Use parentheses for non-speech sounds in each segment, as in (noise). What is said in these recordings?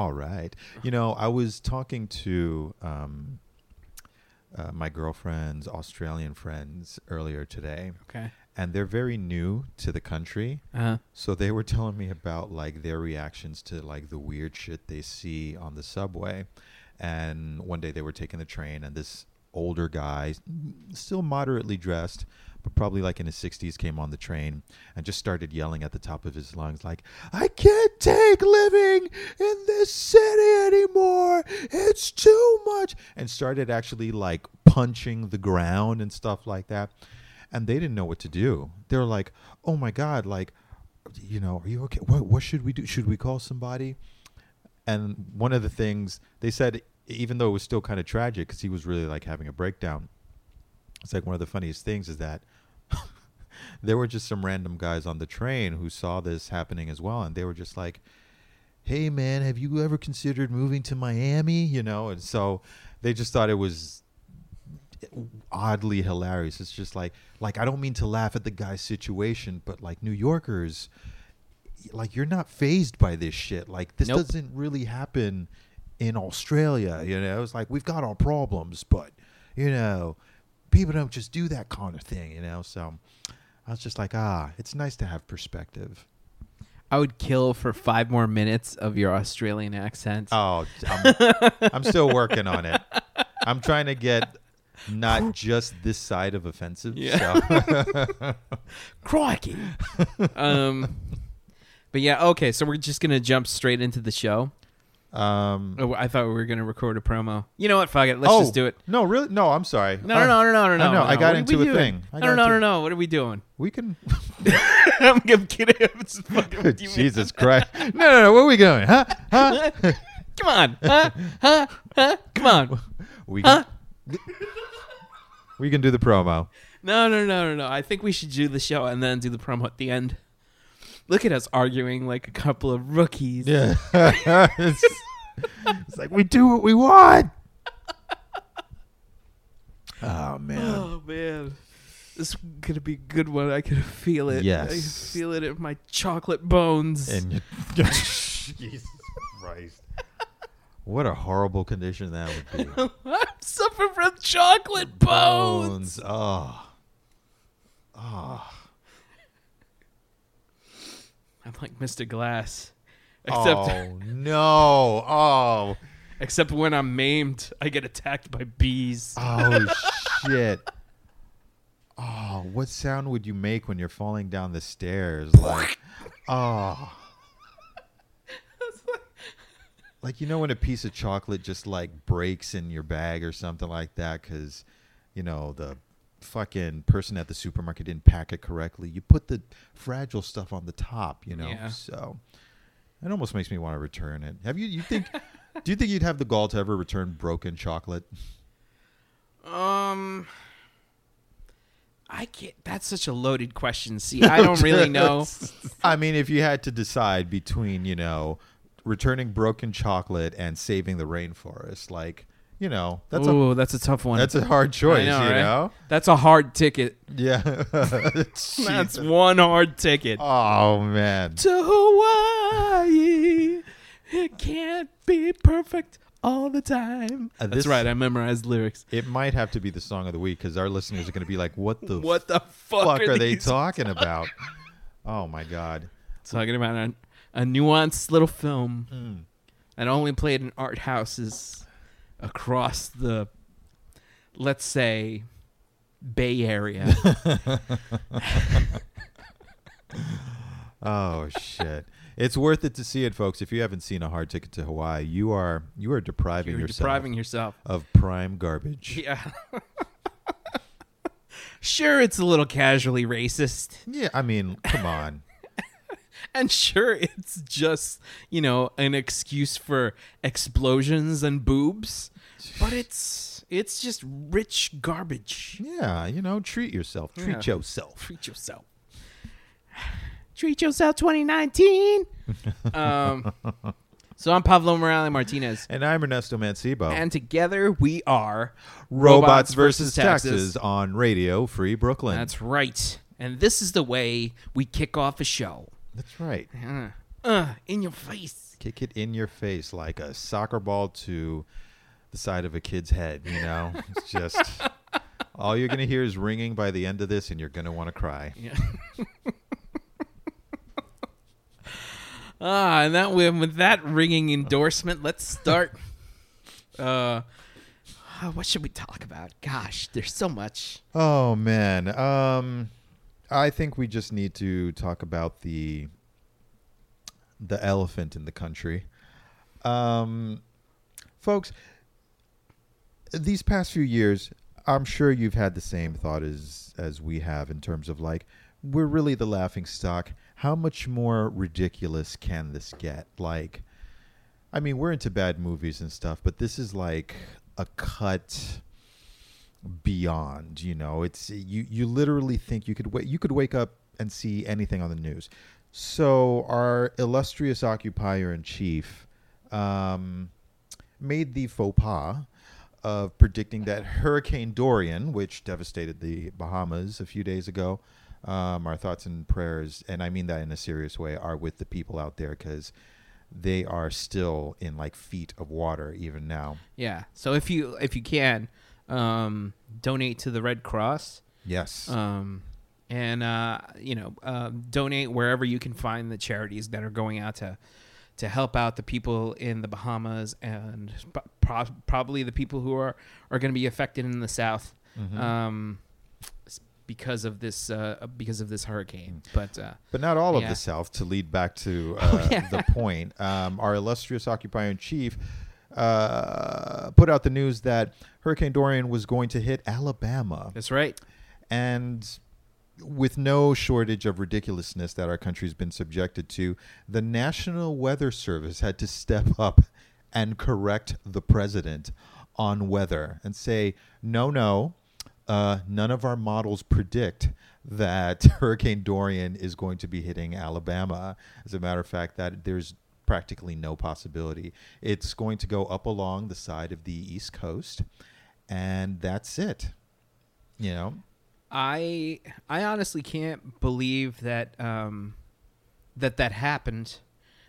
All right. You know, I was talking to um, uh, my girlfriend's Australian friends earlier today, Okay. and they're very new to the country. Uh-huh. So they were telling me about like their reactions to like the weird shit they see on the subway. And one day they were taking the train, and this older guy, still moderately dressed, but probably like in his 60s, came on the train and just started yelling at the top of his lungs, like, I can't take living in this city anymore. It's too much. And started actually like punching the ground and stuff like that. And they didn't know what to do. They were like, oh my God, like, you know, are you okay? What, what should we do? Should we call somebody? And one of the things they said, even though it was still kind of tragic because he was really like having a breakdown, it's like one of the funniest things is that (laughs) there were just some random guys on the train who saw this happening as well. And they were just like, hey, man, have you ever considered moving to Miami? You know, and so they just thought it was oddly hilarious. It's just like like I don't mean to laugh at the guy's situation, but like New Yorkers like you're not phased by this shit. Like this Nope. doesn't really happen in Australia, you know. It's like we've got our problems, but you know, people don't just do that kind of thing, you know. So I was just like, ah, it's nice to have perspective. I would kill for five more minutes of your Australian accent. Oh, I'm, I'm still working on it. I'm trying to get not just this side of offensive. Yeah. So. (laughs) Crikey. um, but yeah, okay. So we're just gonna jump straight into the show. Um, Oh, I thought we were gonna record a promo. You know what? Fuck it. Let's oh, just do it. No, really? No, I'm sorry. No, no, no, no, no, no, no. I I got into a doing? thing. I No, no, no, no. What are we doing? We can. (laughs) (laughs) I'm kidding. I'm just fucking with you, man. Jesus Christ! (laughs) No, no, no. Where are we going? Huh? Huh? Come on. Huh? Huh? Huh? Come on. We Huh? We can do the promo. No, no, no, no, no. I think we should do the show and then do the promo at the end. Look at us arguing like a couple of rookies. Yeah. (laughs) (laughs) it's, it's like we do what we want. Oh man. Oh man, this is gonna be a good one. I can feel it. I Yes. can feel it in my chocolate bones. And you, (laughs) Jesus Christ. What a horrible condition that would be. I'm suffering from chocolate bones. Oh. Oh. I'm like Mr. Glass, except oh no. Oh. (laughs) except when I'm maimed, I get attacked by bees. Oh (laughs) shit. Oh, what sound would you make when you're falling down the stairs? Like, (laughs) oh. Like you know when a piece of chocolate just like breaks in your bag or something like that cuz you know the fucking person at the supermarket didn't pack it correctly. You put the fragile stuff on the top, you know. Yeah. So it almost makes me want to return it. Have you you think (laughs) do you think you'd have the gall to ever return broken chocolate? Um, I can't. That's such a loaded question. See, (laughs) I don't really know. (laughs) I mean, if you had to decide between, you know, returning broken chocolate and saving the rainforest, like, you know, that's a that's a tough one. that's a hard choice, know, you right? know? That's a hard ticket. Yeah. (laughs) (laughs) That's one hard ticket. Oh man. to Hawaii. It can't be perfect all the time. Uh, That's right. I memorized lyrics. It might have to be the song of the week because our listeners are going to be like, "What the What the fuck, fuck are, are they talking about?" Oh my god. Talking about a, a nuanced little film Mm. that only played in art houses across the, let's say, Bay Area. (laughs) Oh shit. It's worth it to see it, folks. If you haven't seen a hard ticket to Hawaii, you are you are depriving You're yourself depriving yourself. of prime garbage. Yeah. (laughs) sure, it's a little casually racist. Yeah, I mean, come on. (laughs) And sure, it's just, you know, an excuse for explosions and boobs, but it's it's just rich garbage. Yeah, you know, treat yourself. Treat Yeah. yourself. Treat yourself. Treat yourself 2019. (laughs) um, so I'm Pablo Morales Martinez. And I'm Ernesto Mancibo. And together we are Robots versus taxes on Radio Free Brooklyn. That's right. And this is the way we kick off a show. That's right. Yeah. uh, in your face. Kick it in your face like a soccer ball to the side of a kid's head. You know, it's just (laughs) all you're gonna hear is ringing by the end of this, and you're gonna want to cry. Yeah. (laughs) ah, and that with, with that ringing endorsement, let's start. uh, uh, what should we talk about? Gosh, there's so much. Oh man, um, I think we just need to talk about the the elephant in the country, um, folks. These past few years, I'm sure you've had the same thought as as we have in terms of like we're really the laughing stock. How much more ridiculous can this get? Like, I mean, we're into bad movies and stuff, but this is like a cut beyond. You know, it's you. You literally think you could wait. You could wake up and see anything on the news. So our illustrious occupier in chief um, made the faux pas of predicting that Hurricane Dorian, which devastated the Bahamas a few days ago, um, our thoughts and prayers, and I mean that in a serious way, are with the people out there because they are still in like feet of water even now. Yeah. So if you if you can, um, donate to the Red Cross. Yes. Um, and uh, you know, uh, donate wherever you can find the charities that are going out to to help out the people in the Bahamas and pro- probably the people who are are going to be affected in the South. Mhm. Um, because of this uh, because of this hurricane, but uh, But not all of the South. To lead back to (laughs) Oh, uh, yeah. the point, um, our illustrious occupier in chief uh, put out the news that Hurricane Dorian was going to hit Alabama, that's right. and with no shortage of ridiculousness that our country's been subjected to, the National Weather Service had to step (laughs) up and correct the president on weather and say, no, no, uh, none of our models predict that (laughs) Hurricane Dorian is going to be hitting Alabama. As a matter of fact, that there's practically no possibility. It's going to go up along the side of the East Coast, and that's it. You know, I I honestly can't believe that um, that that happened,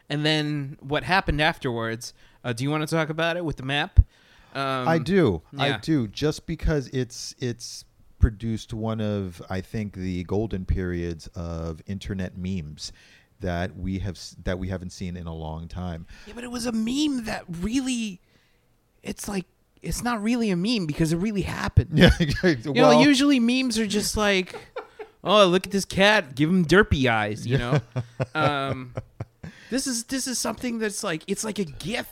and then what happened afterwards. Uh, do you want to talk about it with the map? Um, I do. I do. Just because it's it's produced one of I think the golden periods of internet memes that we have that we haven't seen in a long time. Yeah, but it was a meme that really, it's like it's not really a meme because it really happened. Yeah. (laughs) You know, usually memes are just like, (laughs) oh, look at this cat, give him derpy eyes. You know, um, this is this is something that's like it's like a GIF,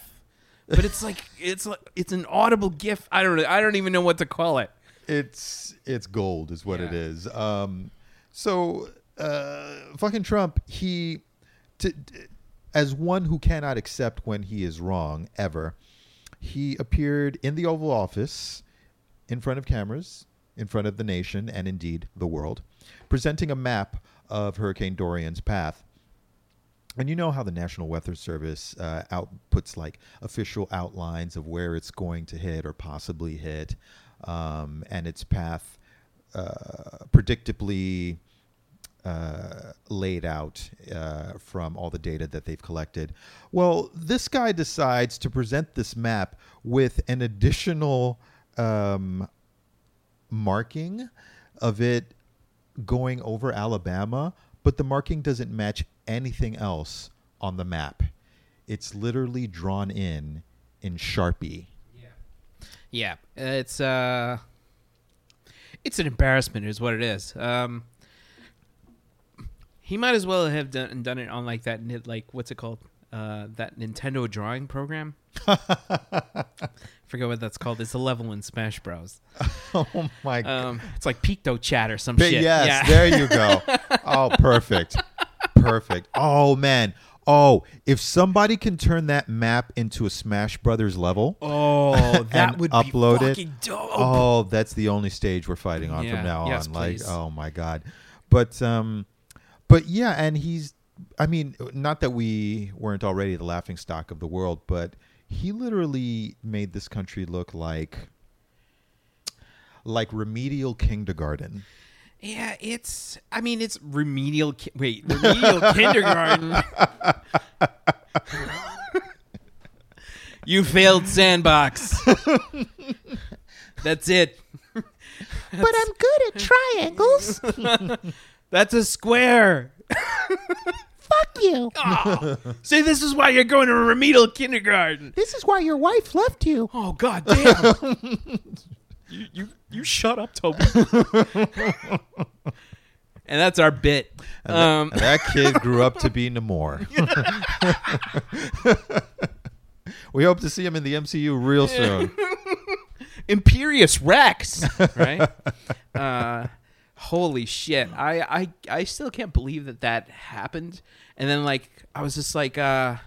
but it's like it's like it's an audible GIF. I don't I don't even know what to call it. it's it's gold is what it Yeah. is. Um, so uh, fucking Trump, he t- t- as one who cannot accept when he is wrong ever, he appeared in the Oval Office in front of cameras, in front of the nation, and indeed the world, presenting a map of Hurricane Dorian's path. And you know how the National Weather Service uh, outputs like official outlines of where it's going to hit or possibly hit, um, and its path uh, predictably uh, laid out uh, from all the data that they've collected. Well, this guy decides to present this map with an additional um, marking of it going over Alabama, but the marking doesn't match anything else on the map. It's literally drawn in in Sharpie. Yeah, yeah, it's uh, it's an embarrassment, is what it is. Um, he might as well have done done it on like that, like what's it called? Uh, that Nintendo drawing program. (laughs) Forget what that's called. It's a level in Smash Bros. (laughs) oh my god. Um, it's like PictoChat or some But shit. yes, yeah. there you go. (laughs) Oh, perfect. Perfect. Oh man. Oh, if somebody can turn that map into a Smash Brothers level, Oh, that would upload be it. fucking dope. oh, that's the only stage we're fighting on Yeah. from now Yes, on. Like, oh my god. But um but yeah, and he's I mean, not that we weren't already the laughing stock of the world, but he literally made this country look like like remedial kindergarten. Yeah, it's. I mean, it's remedial. Ki- wait, remedial kindergarten. you failed sandbox. That's it. but I'm good at triangles. (laughs) That's a square. Fuck you. See, this is why you're going to remedial kindergarten. This is why your wife left you. Oh god damn. (laughs) you, you you shut up, Toby. and that's our bit. And, Um, that, and that kid grew up to be Namor. (laughs) we hope to see him in the MCU real soon. (laughs) Imperius Rex, right? uh, holy shit! I, I I still can't believe that that happened. And then like I was just like, uh,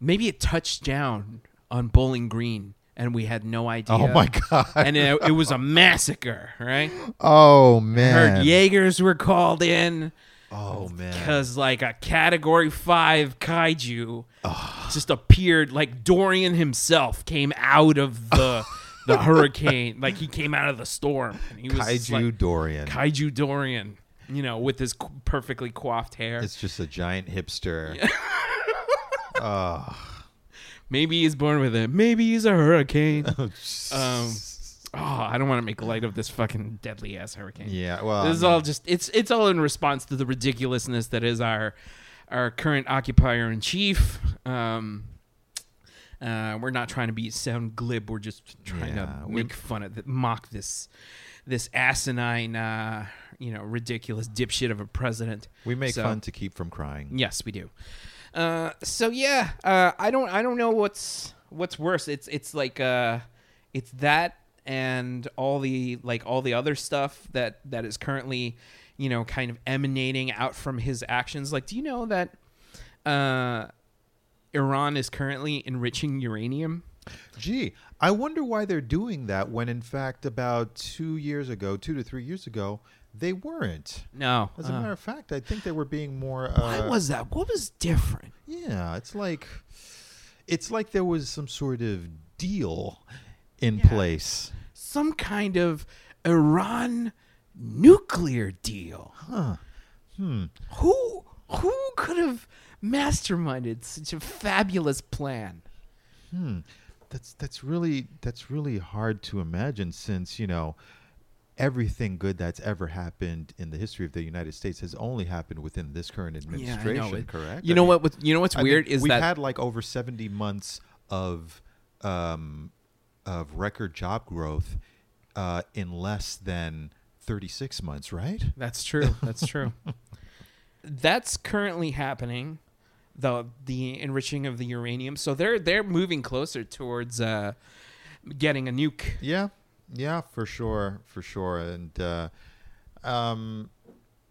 maybe it touched down on Bowling Green, and we had no idea. Oh my god! And it, it was a massacre, right? Oh man Heard man! Jaegers were called in Oh man! because like a Category Five kaiju just appeared. Like Dorian himself came out of the (laughs) the hurricane, like he came out of the storm. And he was Kaiju like, Dorian. Kaiju Dorian, you know, with his qu- perfectly coiffed hair. it's just a giant hipster. oh, (laughs) Maybe he's born with it. Maybe he's a hurricane. (laughs) um, Um, oh, I don't want to make light of this fucking deadly ass hurricane. yeah. Well, this is I mean, all just it's it's all in response to the ridiculousness that is our our current occupier in chief. Um, uh, we're not trying to be sound glib. We're just trying Yeah, to make fun of mock this this asinine, uh, you know, ridiculous dipshit of a president. we make so- fun to keep from crying. Yes, we do. Uh, so yeah, uh, I don't I don't know what's what's worse. It's it's like uh, it's that and all the like all the other stuff that that is currently you know kind of emanating out from his actions. Like, do you know that uh, Iran is currently enriching uranium? Gee, I wonder why they're doing that when, in fact, about two years ago, two to three years ago, they weren't. No. As a Uh, matter of fact, I think they were being more. why Uh, was that? What was different? Yeah, it's like, it's like there was some sort of deal in Yeah. place. Some kind of Iran nuclear deal. Huh. Hmm. Who who could have masterminded such a fabulous plan? Hmm. That's that's really that's really hard to imagine since you know everything good that's ever happened in the history of the United States has only happened within this current Yeah, administration. it. Correct. You I know mean- what? With, you know what's I weird is we've that had like over 70 months of um, of record job growth uh, in less than 36 months, right? that's true. That's true. (laughs) that's currently happening. The the enriching of the uranium. So they're they're moving closer towards uh, getting a nuke. Yeah, yeah, for sure, for sure. And uh, um,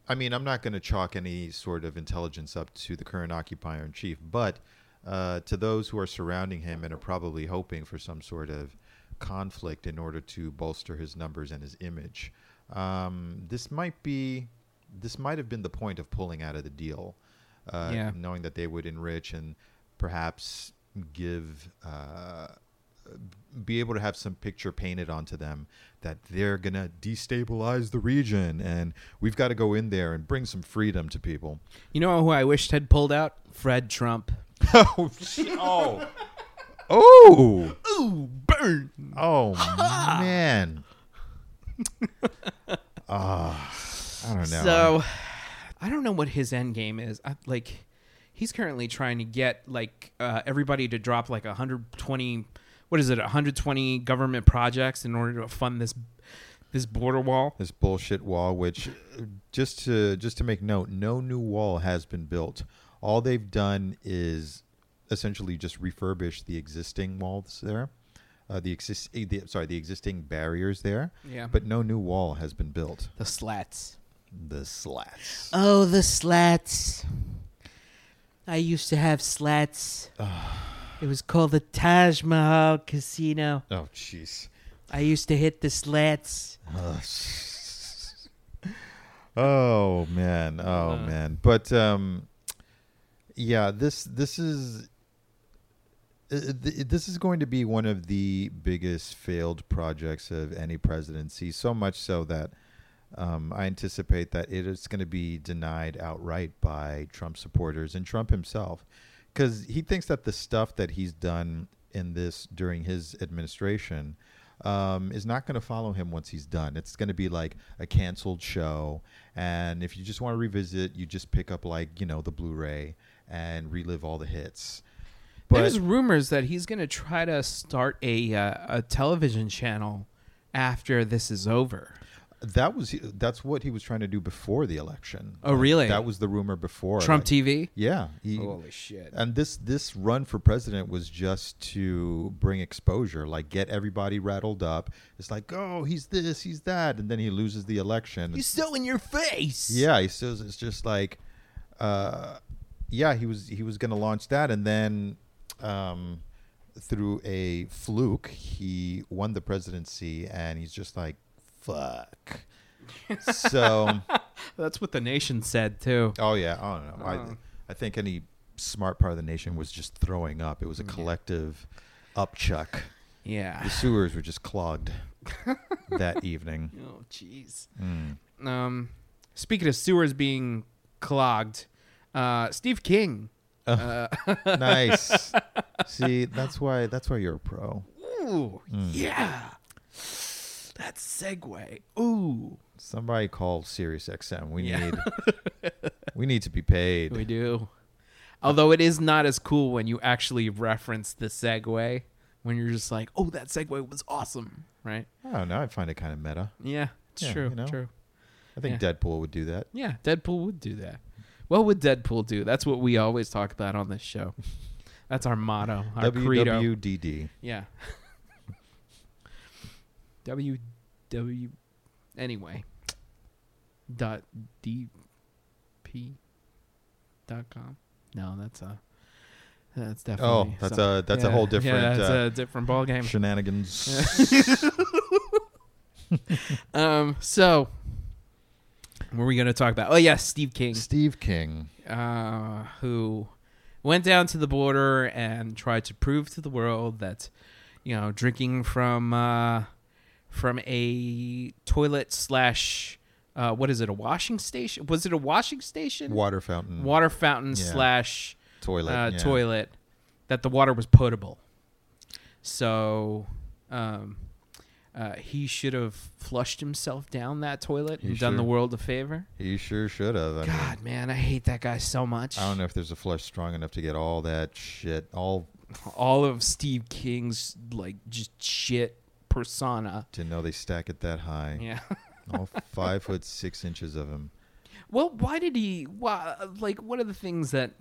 I mean, I'm not going to chalk any sort of intelligence up to the current occupier in chief, but uh, to those who are surrounding him and are probably hoping for some sort of conflict in order to bolster his numbers and his image, um, this might be, this might have been the point of pulling out of the deal. Uh, Yeah. knowing that they would enrich and perhaps give uh, be able to have some picture painted onto them that they're going to destabilize the region and we've got to go in there and bring some freedom to people. You know who I wished had pulled out? Fred Trump. (laughs) oh, shit. oh. Oh. Ooh, burn. Oh (laughs) man. (laughs) Ah, I don't know. So, I don't know what his end game is. I, like, he's currently trying to get like uh, everybody to drop like 120. What is it? 120 government projects in order to fund this this border wall. this bullshit wall which uh, just to just to make note, no new wall has been built. All they've done is essentially just refurbish the existing walls there. Uh, the exist eh, the, sorry, the existing barriers there, Yeah, but no new wall has been built. the slats. The slats. Oh, the slats. I used to have slats. (sighs) it was called the Taj Mahal Casino. Oh, jeez. I used to hit the slats. (laughs) oh man, oh Uh. man. But um, yeah, this this is uh, this is going to be one of the biggest failed projects of any presidency. So much so that um, I anticipate that it is going to be denied outright by Trump supporters and Trump himself, because he thinks that the stuff that he's done in this during his administration um, is not going to follow him once he's done. It's going to be like a canceled show, and if you just want to revisit, you just pick up like you know the Blu-ray and relive all the hits. But There's rumors that he's going to try to start a uh, a television channel after this is over. That was that's what he was trying to do before the election. Oh, really? That was the rumor before Trump like- TV. Yeah, he, Holy shit! And this this run for president was just to bring exposure, like get everybody rattled up. It's like, oh, he's this, he's that, and then he loses the election. He's so in your face. yeah, he says it's just like, uh, yeah, he was he was going to launch that, and then um, through a fluke, he won the presidency, and he's just like, fuck. (laughs) so, That's what the nation said too. oh yeah, I don't know. Oh. I I think any smart part of the nation was just throwing up. It was a collective upchuck. Yeah. The sewers were just clogged (laughs) that evening. Oh, jeez. Mm. Um, speaking of sewers being clogged, uh, Steve King. Uh, (laughs) Nice. See, that's why that's why you're a pro. ooh, Mm. yeah. That segue. Ooh, Somebody call Sirius XM. We Yeah. need (laughs) we need to be paid. we do. Although it is not as cool when you actually reference the segue, when you're just like, "Oh, that segue was awesome," right? Oh don't. I find it kind of meta. Yeah, it's Yeah, true. you know. True. I think Yeah. Deadpool would do that. Yeah, Deadpool would do that. What would Deadpool do? That's what we always talk about on this show. (laughs) That's our motto, our credo. WWDD. Yeah. (laughs) W W anyway. Dot D P dot com. No, that's a that's definitely Oh, that's a that's a whole different yeah, that's uh, a different ball game. shenanigans. (laughs) Um so what were we gonna talk about? Oh yeah, Steve King. Steve King. uh, who went down to the border and tried to prove to the world that you know drinking from uh, from a toilet slash uh, what is it a washing station was it a washing station Water fountain. water fountain Yeah. slash toilet. uh, yeah. toilet that the water was potable so um, uh, he should have flushed himself down that toilet He and done the world a favor He sure should have. I mean, God, man, I hate that guy so much. I don't know if there's a flush strong enough to get all that shit, all All of Steve King's like just shit persona. to know they stack it that high. Yeah. all five foot six inches of him. well, why did he? Why? Like, one of the things that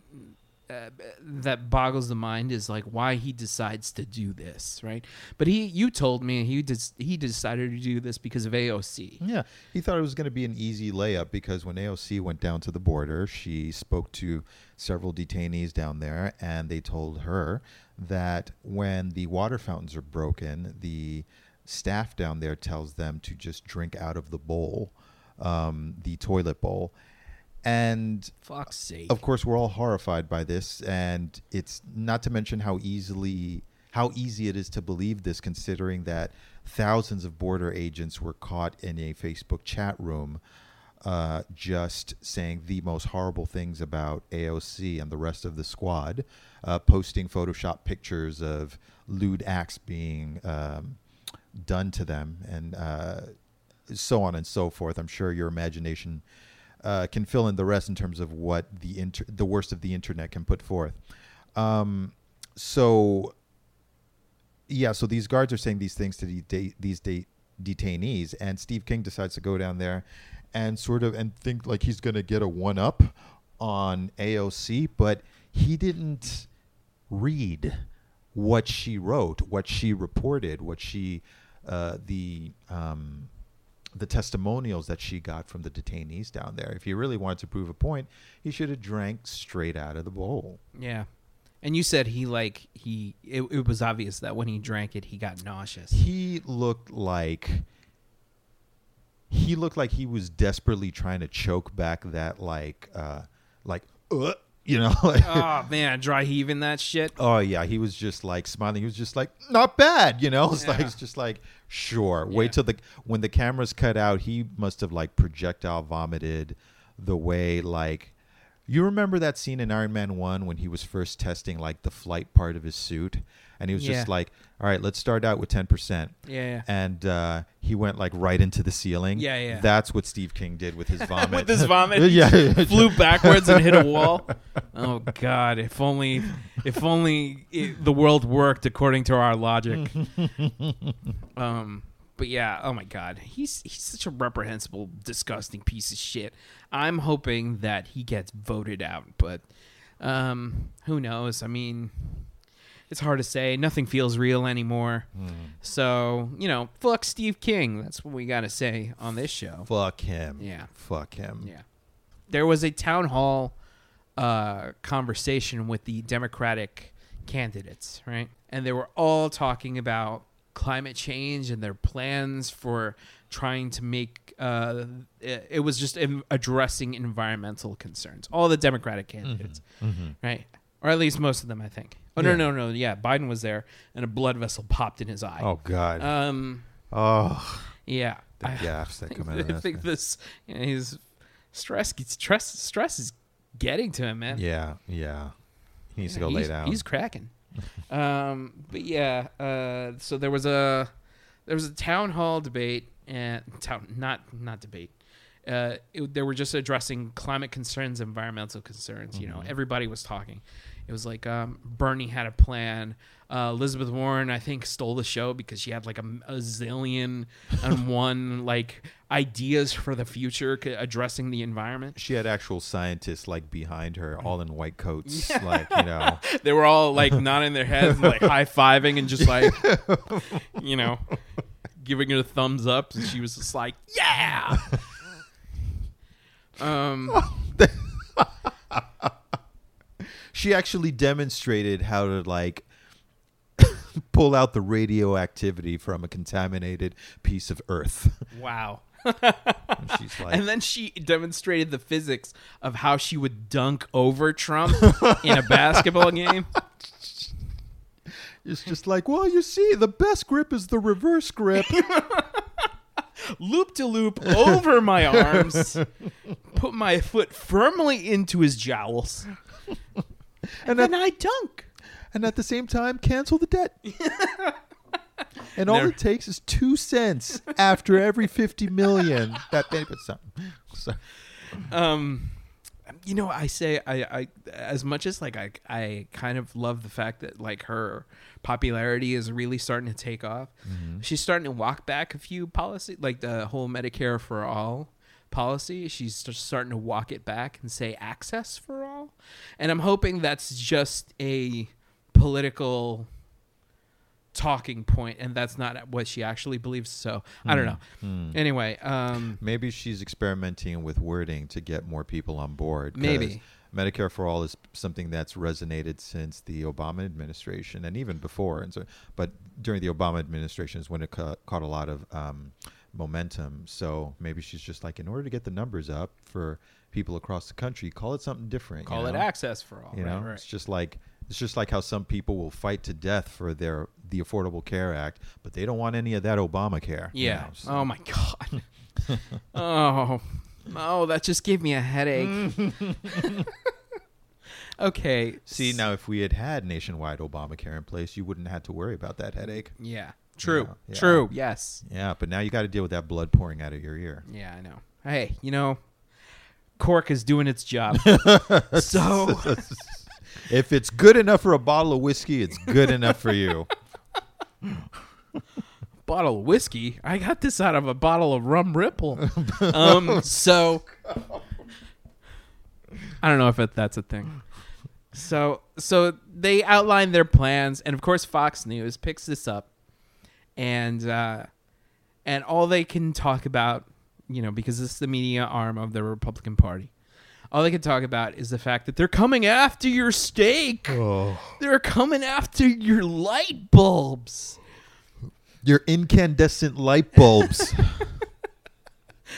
uh, that boggles the mind is like why he decides to do this, right? But he, you told me he just he decided to do this because of AOC. Yeah, he thought it was going to be an easy layup because when AOC went down to the border, she spoke to several detainees down there, and they told her that when the water fountains are broken, the staff down there tells them to just drink out of the bowl, um, the toilet bowl. And Fuck's sake. of course, we're all horrified by this, and it's not to mention how easily how easy it is to believe this, considering that thousands of border agents were caught in a Facebook chat room, uh, just saying the most horrible things about AOC and the rest of the squad, uh, posting Photoshop pictures of lewd acts being um, done to them, and uh, so on and so forth. I'm sure your imagination uh, can fill in the rest in terms of what the inter- the worst of the internet can put forth. Um, so, yeah, so these guards are saying these things to the de- these de- detainees, and Steve King decides to go down there and sort of and think like he's going to get a one up on AOC, but he didn't read what she wrote, what she reported, what she uh, the um, the testimonials that she got from the detainees down there. If he really wanted to prove a point, he should have drank straight out of the bowl. yeah. And you said he like he it, it was obvious that when he drank it he got nauseous. He looked like he looked like he was desperately trying to choke back that like uh like uh, you know (laughs) like oh man, dry heaving that shit. Oh yeah, he was just like smiling. He was just like, not bad, you know. (laughs) It's like it's just like, sure. Yeah. Wait till the when the cameras cut out. He must have like projectile vomited the way like You remember that scene in Iron Man 1 when he was first testing like the flight part of his suit and he was just like, "All right, let's start out with 10%." Yeah, yeah. And uh, he went like right into the ceiling. Yeah, yeah. That's what Steve King did with his (laughs) vomit. With his vomit, (laughs) yeah. (laughs) flew backwards and hit a wall. Oh God! If only, if only it, the world worked according to our logic. um, but yeah, oh my God, he's he's such a reprehensible, disgusting piece of shit. I'm hoping that he gets voted out, but um, who knows? I mean, it's hard to say. Nothing feels real anymore. Hmm. So you know, fuck Steve King. That's what we got to say on this show. Fuck him. Yeah. Fuck him. Yeah. There was a town hall uh, conversation with the Democratic candidates, right? And they were all talking about climate change and their plans for trying to make uh, it, it was just in addressing environmental concerns. All the Democratic candidates, right? Or at least most of them, I think. Oh Yeah. no, no, no! Yeah, Biden was there, and a blood vessel popped in his eye. Oh God. Um, oh, yeah. the I- gaffs that come out I of this. think this, you know, he's stress. Stress. Stress is getting to him, man. Yeah, yeah. He needs to go lay down. He's cracking. (laughs) um, but yeah. Uh, so there was a there was a town hall debate and town not not debate. Uh, it, they were just addressing climate concerns, environmental concerns. You know, Mm-hmm. everybody was talking. It was like um, Bernie had a plan. Uh, Elizabeth Warren, I think, stole the show because she had like a, a zillion (laughs) and one like ideas for the future c- addressing the environment. she had actual scientists like behind her, all in white coats, (laughs) like you know. (laughs) they were all like nodding their heads, and, like high fiving, and just like, you know, giving her a thumbs up. And she was just like, "Yeah." Um. She actually demonstrated how to like (laughs) pull out the radioactivity from a contaminated piece of earth. Wow. And she's (laughs) like, And then she demonstrated the physics of how she would dunk over Trump (laughs) in a basketball game. it's just like, well, you see, the best grip is the reverse grip. Loop to loop over my arms. Put my foot firmly into his jowls. (laughs) and Then at, I dunk. and at the same time, cancel the debt. (laughs) and all Never- it takes is two cents after every fifty million. That benefits something. So, um you know i say i i as much as like i i kind of love the fact that like her popularity is really starting to take off she's starting to walk back a few policy like the whole medicare for all policy she's just starting to walk it back and say access for all and i'm hoping that's just a political talking point and that's not what she actually believes so i don't know Hmm. anyway um Maybe she's experimenting with wording to get more people on board Maybe. Medicare for all is something that's resonated since the Obama administration and even before. And so, but during the Obama administration is when it ca- caught a lot of um, momentum. So maybe she's just like, in order to get the numbers up for people across the country, call it something different. you call it access for all You know, right, it's just like it's just like how some people will fight to death for their the Affordable Care Act, but they don't want any of that Obamacare. you Yeah. know, so- Oh my god. (laughs) oh. Oh, that just gave me a headache. (laughs) okay. See, now if we had had nationwide Obamacare in place, you wouldn't have to worry about that headache. Yeah. True. Yeah, yeah. True. Yes. Yeah, but now you got to deal with that blood pouring out of your ear. Yeah, I know. Hey, you know, Cork is doing its job. (laughs) so (laughs) If it's good enough for a bottle of whiskey, it's good enough for you. (laughs) bottle of whiskey. I got this out of a bottle of rum ripple. um, so I don't know if it, that's a thing. So so they outline their plans, and of course Fox News picks this up, and uh, and all they can talk about, you know, because this is the media arm of the Republican Party. All they can talk about is the fact that they're coming after your steak. Oh. They're coming after your light bulbs. Your incandescent light bulbs. (laughs)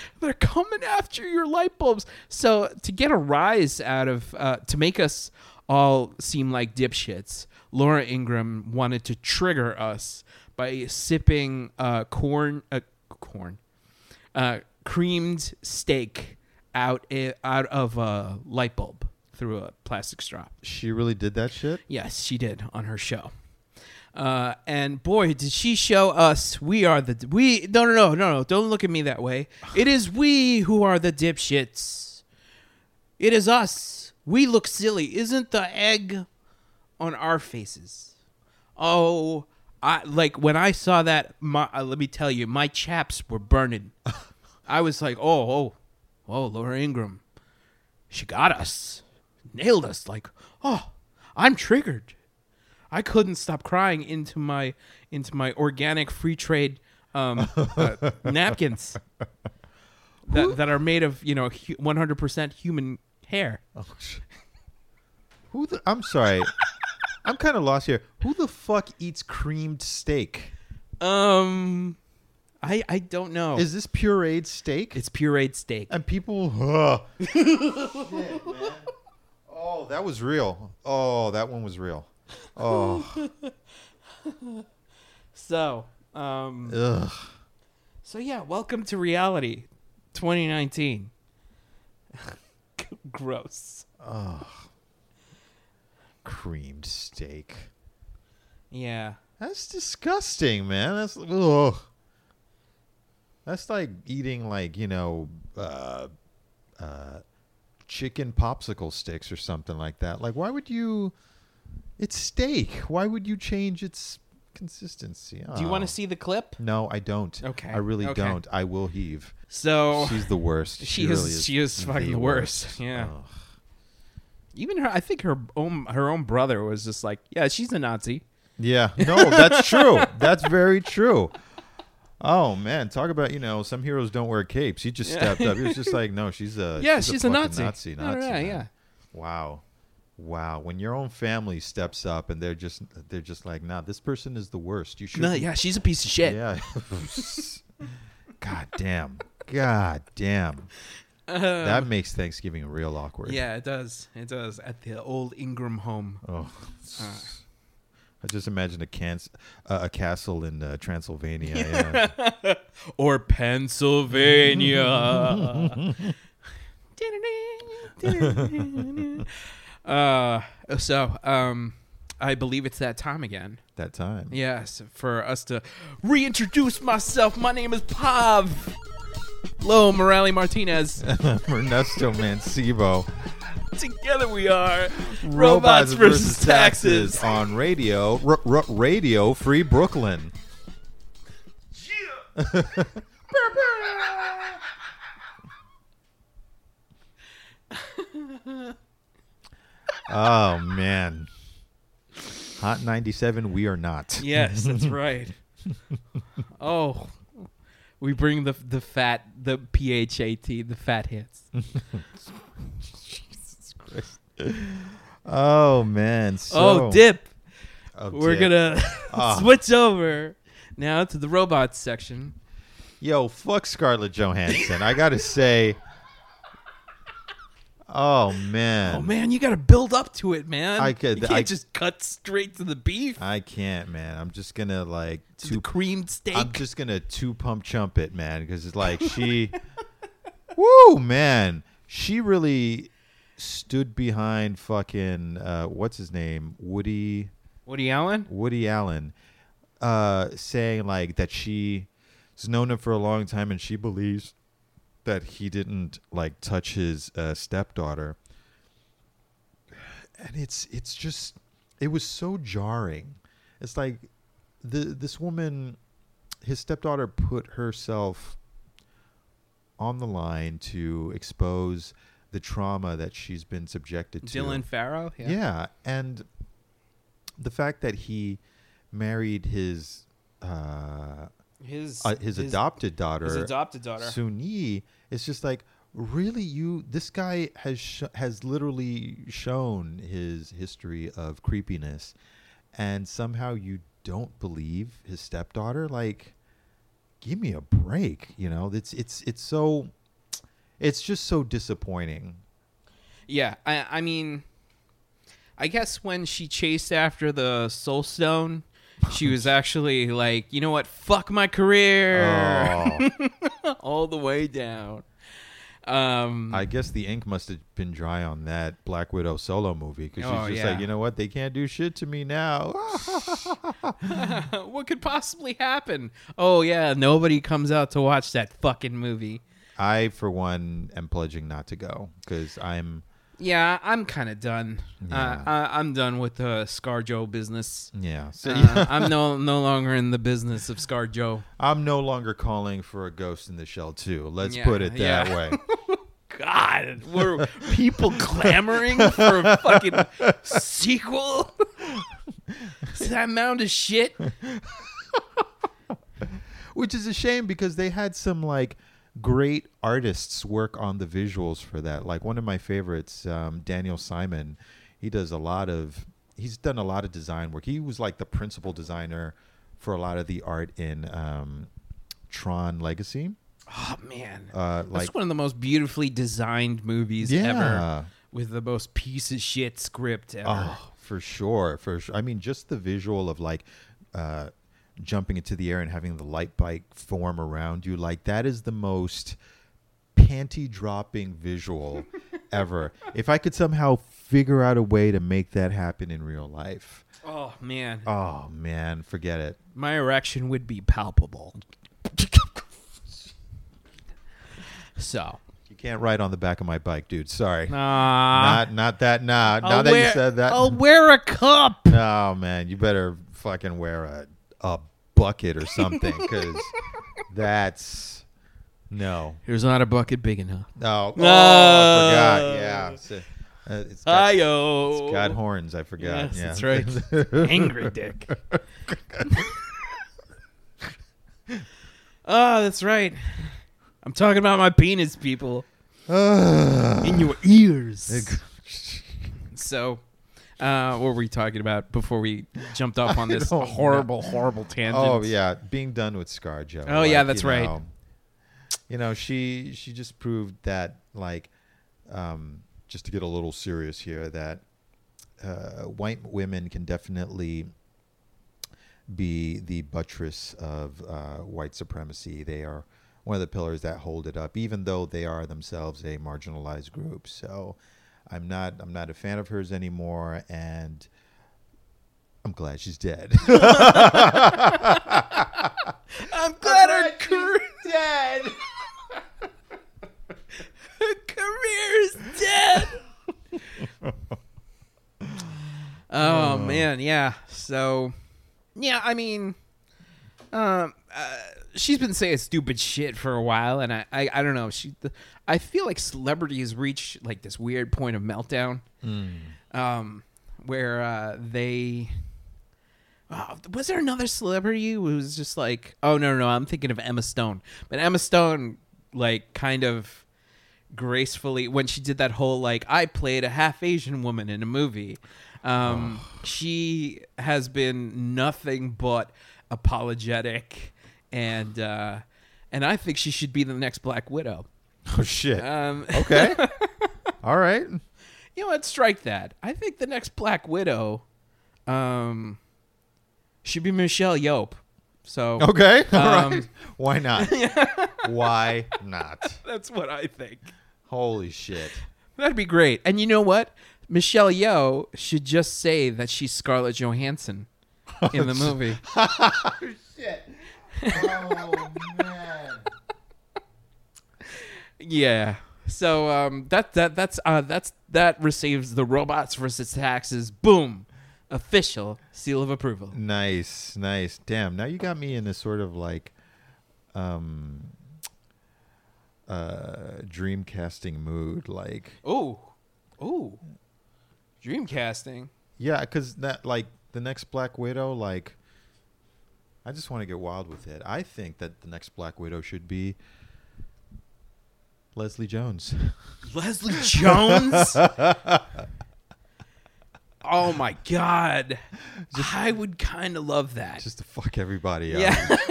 (laughs) They're coming after your light bulbs. So to get a rise out of uh, to make us all seem like dipshits, Laura Ingraham wanted to trigger us by sipping uh, corn, uh, corn, uh, creamed steak out i- out of a light bulb. through a plastic straw. She really did that shit. Yes, she did on her show. Uh, and boy, did she show us we are the we. No, no, no, no, no! Don't look at me that way. It is we who are the dipshits. It is us. We look silly. Isn't the egg on our faces? Oh, I like when I saw that. My uh, let me tell you, my chaps were burning. (laughs) I was like, oh, oh, oh, Laura Ingraham, she got us, nailed us. Like, oh, I'm triggered. I couldn't stop crying into my into my organic free trade um, uh, (laughs) napkins that, that are made of you know one hundred percent human hair. Oh, Who the? I'm sorry. (laughs) I'm kind of lost here. Who the fuck eats creamed steak? Um, I I don't know. Is this pureed steak? it's pureed steak. and people. Ugh. (laughs) Shit, man. Oh, that was real. Oh, that one was real. Oh, (laughs) So, um, ugh. so yeah, welcome to reality, 2019. (laughs) Gross. Creamed steak. Yeah. That's disgusting, man. That's ugh. That's like eating like you know, uh, uh, chicken popsicle sticks or something like that. Like, why would you? It's steak. Why would you change its consistency? Do you want Oh. to see the clip? No, I don't. Okay, I really okay. don't. I will heave. So She's the worst. (laughs) She She, is- really is. she is fucking the worst. Yeah. Ugh. Even her, I think her own her own brother was just like, yeah, she's a Nazi. Yeah. No, that's (laughs) true. That's very true. Oh man, talk about you know some heroes don't wear capes. He just stepped up. He was just like, (laughs) no, she's a yeah, she's, a, fucking Nazi. Nazi, Yeah, Nazi, yeah, man. yeah. Wow, wow. When your own family steps up and they're just they're just like, nah, this person is the worst. You should. No, yeah, she's a piece of shit. Yeah. (laughs) God damn. God damn. That makes Thanksgiving real awkward. Yeah, it does. It does at the old Ingraham home. Oh. Uh. I just imagine a can- uh, a castle in uh, Transylvania. Yeah. (laughs) or Pennsylvania. (laughs) (laughs) uh, so, um, I believe it's that time again. that time. Yes, for us to reintroduce myself. My name is Pav. Lo Morale Martinez. (laughs) Ernesto Mancebo. Together we are Robots, versus Taxes. on radio, r- r- radio free Brooklyn. (laughs) oh man, Hot ninety seven. We are not. Yes, that's (laughs) right. Oh, we bring the the fat, the phat, the fat hits. (laughs) Jesus Christ. Oh man. So, oh, dip. Oh, We're dip. gonna (laughs) Ah. (laughs) switch over now to the robots section. Yo, fuck Scarlett Johansson. I gotta say. Oh man. Oh man, you got to build up to it, man. I could- You can't I- just cut straight to the beef, I can't, man. I'm just gonna like to the two. creamed steak. I'm just gonna two pump chump it, man, because it's like (laughs) she. (laughs) woo, man. She really stood behind fucking uh, what's his name, Woody. Woody Allen. Woody Allen, uh, saying like that she's known him for a long time and she believes that he didn't like touch his uh, stepdaughter. And it's it's just it was so jarring. It's like the this woman, his stepdaughter, put herself on the line to expose the trauma that she's been subjected to. Dylan Farrow. Yeah. Yeah, and the fact that he married his uh, His uh, his, adopted daughter, his adopted daughter. Soon-Yi, is just like really you. This guy has sh- has literally shown his history of creepiness, and somehow you don't believe his stepdaughter. Like, give me a break. You know, it's it's it's so. It's just so disappointing. Yeah, I, I mean, I guess when she chased after the Soul Stone, she was actually like, you know what, fuck my career, Oh. (laughs) all the way down. Um, I guess the ink must have been dry on that Black Widow solo movie because Oh, she's just yeah. like, you know what? They can't do shit to me now. (laughs) what could possibly happen? Oh yeah, nobody comes out to watch that fucking movie. I, for one, am pledging not to go because I'm, Yeah, I'm kind of done. Yeah. Uh, I, I'm done with the ScarJo business. yeah. So, Uh, I'm no (laughs) no longer in the business of ScarJo. I'm no longer calling for a Ghost in the Shell too. Let's Yeah, put it that yeah. way. (laughs) God, were people (laughs) clamoring for a fucking sequel? to that mound of shit. Which is a shame because they had some like great artists work on the visuals for that. Like one of my favorites, um, Daniel Simon. He does a lot of. He's done a lot of design work. He was like the principal designer for a lot of the art in um, Tron Legacy. Oh man, Uh, that's one of the most beautifully designed movies ever, with the most piece of shit script ever. Oh, for sure, for sure. I mean, just the visual of like uh, jumping into the air and having the light bike form around you, like that is the most panty dropping visual (laughs) ever. If I could somehow figure out a way to make that happen in real life, Oh man, oh man, forget it. my erection would be palpable. (laughs) so, You can't ride on the back of my bike, dude. Sorry. nah, not not that. Nah. Now I'll that wear, you said that. I'll wear a cup. No, (laughs) oh, man, you better fucking wear a a bucket or something because (laughs) that's no, There's not a bucket big enough. no. Oh, No. I forgot. Yeah, it's, uh, it's got, Ayo. it's got horns. I forgot. Yes, yeah, that's right. (laughs) Angry dick. oh, (laughs) that's right. I'm talking about my penis, people. (sighs) In your ears. So, uh, what were we talking about before we jumped off on (laughs) this don't know. horrible, horrible tangent? oh yeah, being done with ScarJo. Oh, yeah, that's you right. know, you know, she she just proved that like, um, just to get a little serious here, that uh, white women can definitely be the buttress of uh, white supremacy. They are one of the pillars that hold it up, even though they are themselves a marginalized group. So, I'm not I'm not a fan of hers anymore, and I'm glad she's dead. (laughs) I'm glad her career dead. (laughs) her career's dead. (laughs) oh man, yeah. So, yeah, I mean, um, uh, she's been saying stupid shit for a while, and I, I, I don't know. She, I feel like celebrity has reached like this weird point of meltdown, um, where uh, they. Oh, was there another celebrity who was just like, oh no, no, no, I'm thinking of Emma Stone, but Emma Stone, like, kind of gracefully when she did that whole like I played a half Asian woman in a movie. Um, She has been nothing but apologetic, and uh, and I think she should be the next Black Widow. Oh shit. Um, (laughs) Okay. (laughs) All right. you know what? Strike that. I think the next Black Widow, um, should be Michelle Yeoh. So Okay. (laughs) Um, right. Why not? Why not? that's what I think. Holy shit. That'd be great. And you know what? Michelle Yeoh should just say that she's Scarlett Johansson in the movie. oh, Shit. Oh man. yeah. So um, that that that's uh, that's that receives the robots versus taxes. Boom, official seal of approval. Nice, nice. Damn. Now you got me in a sort of like um uh dreamcasting mood like Oh, oh, dreamcasting. yeah cuz that like the next black widow like I just want to get wild with it. I think that the next Black Widow should be Leslie Jones. (laughs) Leslie Jones. oh my god, I would kind of love that. just to fuck everybody up. yeah. (laughs)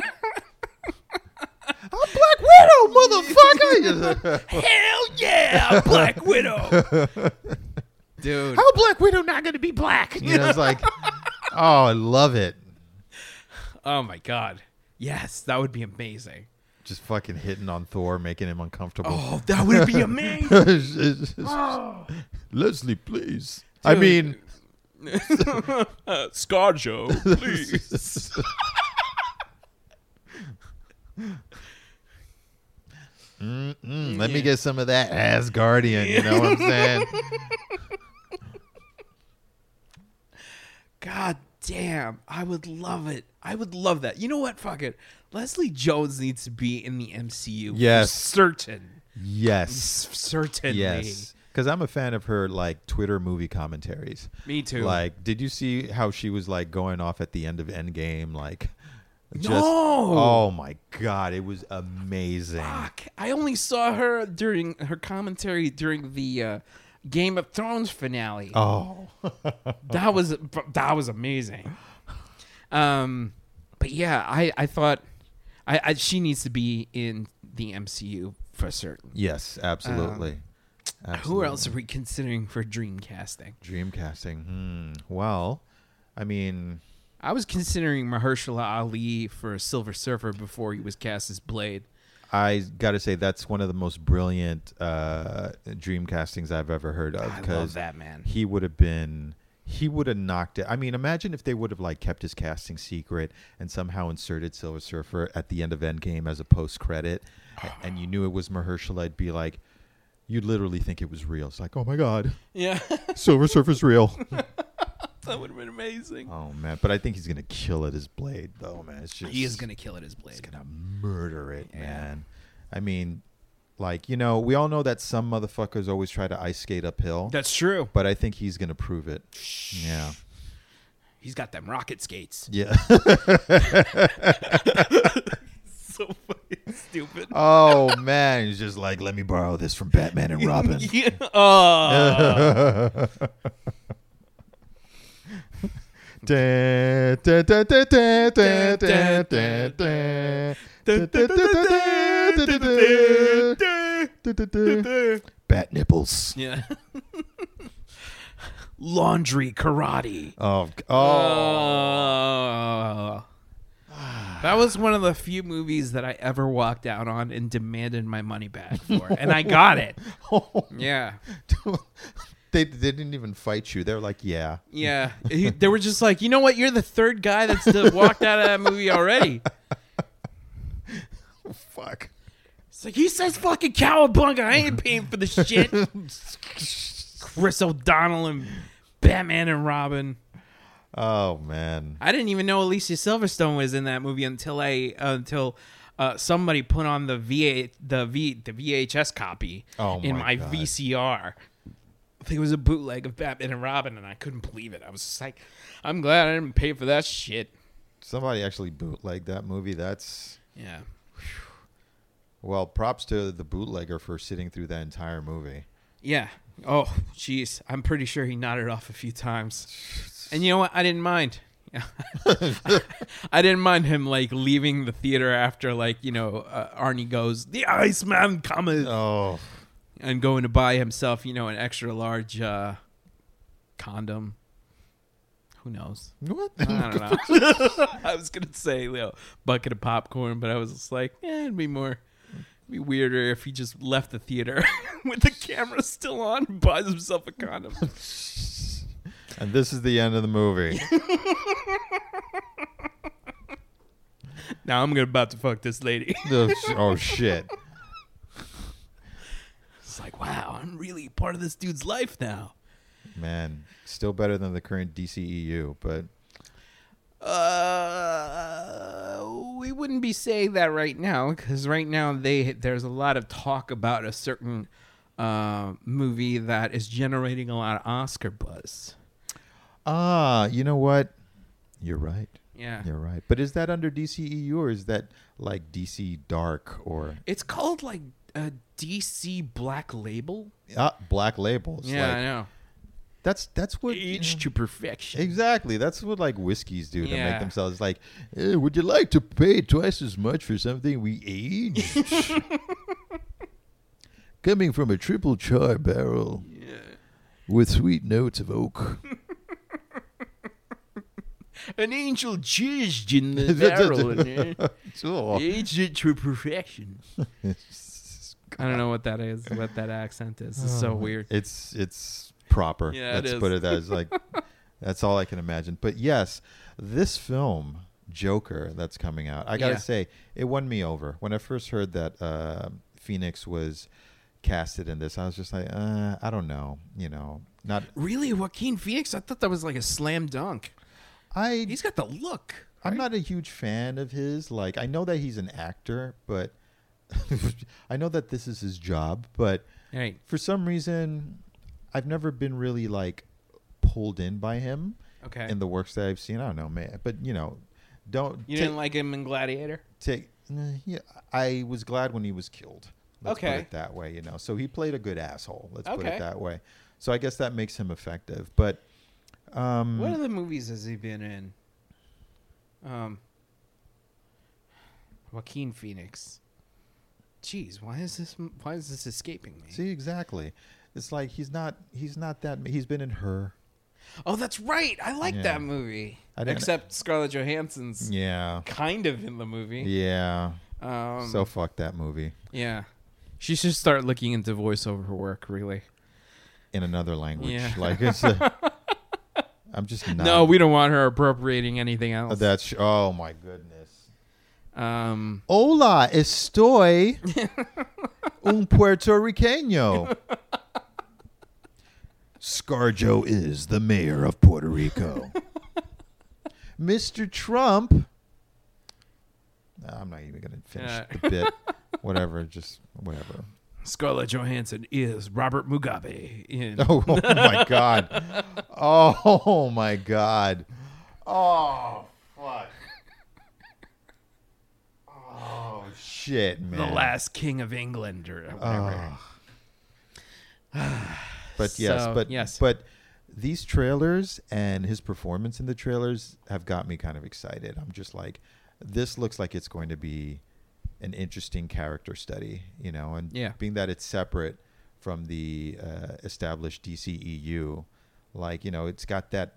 I'm Black Widow, motherfucker. (laughs) Hell yeah, Black Widow. Dude. How Black Widow not going to be black? You know, it's like, oh, I love it. Oh my god. Yes, that would be amazing. just fucking hitting on Thor, making him uncomfortable. Oh, that would be (laughs) amazing. (laughs) Leslie, please. I mean, uh, (laughs) Scarjo, please. mm-mm, let me get some of that Asgardian. You know what I'm saying? God damn, I would love it. I would love that. You know what? Fuck it. Leslie Jones needs to be in the MCU. for Yes. certain. yes, Certainly. yes. Because I'm a fan of her like Twitter movie commentaries. Me too. Like, did you see how she was like going off at the end of Endgame? Like, just No! oh my god, it was amazing. Fuck. I only saw her during her commentary during the uh, Game of Thrones finale. Oh, that was that was amazing. (laughs) Um, but yeah, I I thought I, I she needs to be in the MCU for certain. yes, absolutely. Who else are we considering for dream casting? Dreamcasting. Hmm. Well, I mean, I was considering Mahershala Ali for Silver Surfer before he was cast as Blade. I got to say that's one of the most brilliant uh, dream castings I've ever heard of. I love Because that man. he would have been, he would have knocked it. I mean, imagine if they would have like kept his casting secret and somehow inserted Silver Surfer at the end of Endgame as a post credit, (sighs) and you knew it was Mahershala. I'd be like, you'd literally think it was real. It's like, oh my god, Yeah, (laughs) Silver Surfer's real. (laughs) that would have been amazing. oh man, but I think he's gonna kill it as Blade, though, man. It's just he is gonna kill it as Blade. He's gonna murder it, Yeah. man. I mean, like you know, we all know that some motherfuckers always try to ice skate uphill, That's true. but I think he's gonna prove it. Yeah, He's got them rocket skates. yeah. (laughs) (laughs) So fucking stupid. oh man, he's just like, let me borrow this from Batman and (laughs) Robin. yeah. Oh. Da, da, da, da, da, da, da, da, da. Bat nipples. Yeah. (laughs) Laundry karate. Oh, oh. Ah. That was one of the few movies that I ever walked out on and demanded my money back for, and I got it. (laughs) Yeah. (laughs) They, they didn't even fight you. They're like, yeah. Yeah. They were just like, you know what? You're the third guy that's walked out of that movie already. Fuck. It's like he says fucking cowabunga. I ain't paying for the shit. (laughs) Chris O'Donnell and Batman and Robin. Oh man. I didn't even know Alicia Silverstone was in that movie until I uh, until uh, somebody put on the VA the V the VHS copy Oh, in my my. VCR. I think it was a bootleg of Batman and Robin, and I couldn't believe it. I was just like, I'm glad I didn't pay for that shit. Somebody actually bootlegged that movie. That's Yeah, well, props to the bootlegger for sitting through that entire movie. yeah. Oh, jeez, I'm pretty sure he nodded off a few times. (laughs) And you know what? I didn't mind. (laughs) I didn't mind him like leaving the theater after like you know uh, Arnie goes the Iceman cometh Oh, and going to buy himself you know an extra large uh, condom. Who knows? what? I don't know. (laughs) I was gonna say you know, bucket of popcorn, but I was just like, eh, it'd be more. Be weirder if he just left the theater (laughs) with the camera still on, and buys himself a condom. (laughs) and this is the end of the movie. (laughs) now I'm gonna about to fuck this lady. oh, sh- oh shit. It's like, wow, I'm really part of this dude's life now. Man, still better than the current DCEU, but Uh, we wouldn't be saying that right now because right now they there's a lot of talk about a certain uh, movie that is generating a lot of Oscar buzz. ah, you know what? You're right. Yeah, You're right. But is that under DCEU or is that like DC Dark or it's called like a DC Black Label. ah, Black Labels? yeah, like, I know. That's that's what you Age know- to perfection. Exactly. That's what like whiskeys do to Yeah. make themselves like. "Eh, would you like to pay twice as much for something we aged? (laughs) Coming from a triple char barrel Yeah. with sweet notes of oak. (laughs) An angel jizzed in the (laughs) barrel and uh, Oh. aged it to perfection. I don't know what that is. What that accent is. It's so weird. It's it's proper. Yeah, Let's put it as like (laughs) that's all I can imagine. But yes, this film Joker that's coming out. I gotta Yeah. say, it won me over when I first heard that uh, Phoenix was casted in this. I was just like, uh, I don't know. You know, not Really, Joaquin Phoenix? I thought that was like a slam dunk. I. He's got the look. I'm not a huge fan of his. Like, I know that he's an actor, but (laughs) I know that this is his job. But Right. for some reason, I've never been really like pulled in by him Okay. in the works that I've seen. I don't know, man. But you know, don't you take, didn't like him in Gladiator? take. eh, Yeah, I was glad when he was killed. Let's put Okay. it that way. You know, so he played a good asshole. Let's put it that way. So I guess that makes him effective. But um, What other movies has he been in? Um, Joaquin Phoenix. Jeez, why is this? Why is this escaping me? see exactly. It's like he's not. He's not that. He's been in her. Oh, that's right. I like Yeah. that movie. I didn't- Except Scarlett Johansson's Yeah. kind of in the movie. Yeah. Um, so fuck that movie yeah, she should start looking into voiceover work. Really. in another language. Yeah. Like it's. A, (laughs) I'm just not. No, we don't want her appropriating anything else. That's. Oh my goodness. um, Hola, estoy (laughs) un puertorriqueño. (laughs) Scarjo is the mayor of Puerto Rico. (laughs) Mr. Trump. Nah, I'm not even going to finish Yeah. the bit. (laughs) Whatever, just whatever. Scarlett Johansson is Robert Mugabe in. (laughs) Oh, oh my god. Oh my god. Oh fuck. Oh shit, man. The last king of England, or whatever. (sighs) (sighs) (sighs) But yes, So, but yes. but these trailers and his performance in the trailers have got me kind of excited. I'm just like, this looks like it's going to be an interesting character study, you know, and Yeah. being that it's separate from the uh, established DCEU, like you know, it's got that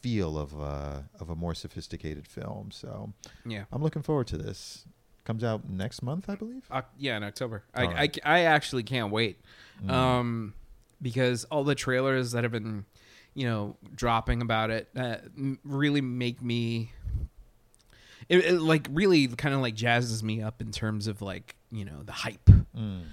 feel of uh, of a more sophisticated film. So yeah. I'm looking forward to this. Comes out next month, I believe. Oc- yeah, in October. I, All right. I, I actually can't wait. Mm. Um, because all the trailers that have been, you know, dropping about it uh, really make me. It, it like really kind of like jazzes me up in terms of like you know the hype Mm.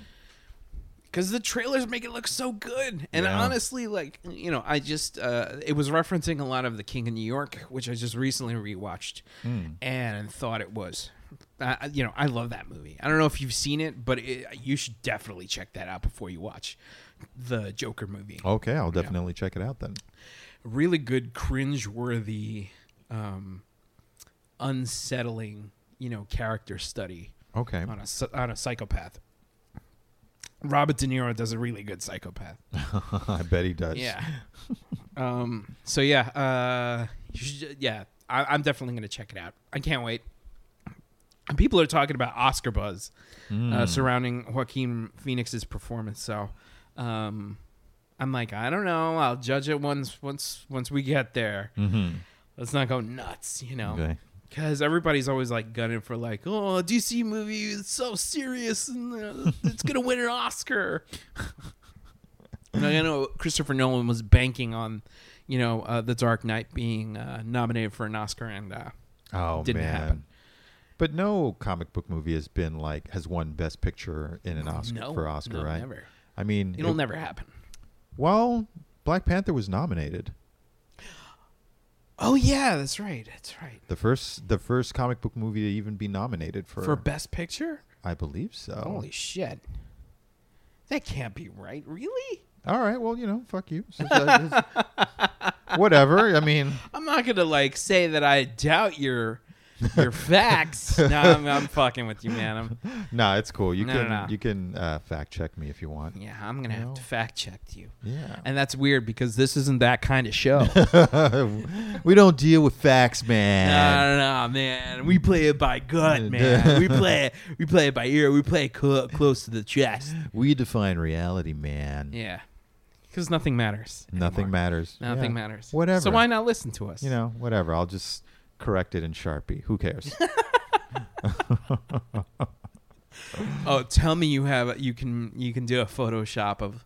because the trailers make it look so good and Yeah. honestly like you know i just uh it was referencing a lot of the king of new york which i just recently rewatched Mm. and thought it was uh, you know i love that movie i don't know if you've seen it but it, you should definitely check that out before you watch the joker movie Okay, I'll definitely check it out then. really good cringe-worthy um unsettling you know character study Okay. on a on a psychopath robert de niro does a really good psychopath (laughs) I bet he does. yeah. um. So yeah. Uh. Should, yeah. I, I'm definitely gonna check it out. I can't wait. And people are talking about Oscar buzz uh, Mm. surrounding Joaquin Phoenix's performance. So, um, I'm like, I don't know. I'll judge it once once once we get there. Mm-hmm. Let's not go nuts, you know. Okay. Because everybody's always like gunning for like, oh, DC movie is so serious and uh, it's gonna win an Oscar. (laughs) and I know Christopher Nolan was banking on, you know, uh, The Dark Knight being uh, nominated for an Oscar, and uh, Oh Didn't man. happen. But no comic book movie has been like has won Best Picture in an Oscar no, for Oscar, no, right? Never. I mean, It'll it- never happen. well, Black Panther was nominated. Oh yeah, that's right. That's right. The first, the first comic book movie to even be nominated for, For Best Picture. I believe so. Holy shit. That can't be right. Really? All right, well, you know, fuck you. (laughs) Whatever. I mean, I'm not gonna like say that I doubt your (laughs) your facts. (laughs) no, I'm, I'm fucking with you, man. I'm, (laughs) nah, it's cool. You No, can no, no. you can uh, fact check me if you want. yeah, I'm gonna have No. to fact check you. Yeah. And that's weird because this isn't that kind of show. we don't deal with facts, man. no, no, man. We play it by gut, man. we play it. We play it by ear. We play it clo- close to the chest. We define reality, man. Yeah. because nothing matters. Nothing anymore. matters. Nothing Yeah. matters. Whatever. So why not listen to us? You know, whatever. I'll just correct it in Sharpie. Who cares? (laughs) (laughs) Oh, tell me you have you can you can do a Photoshop of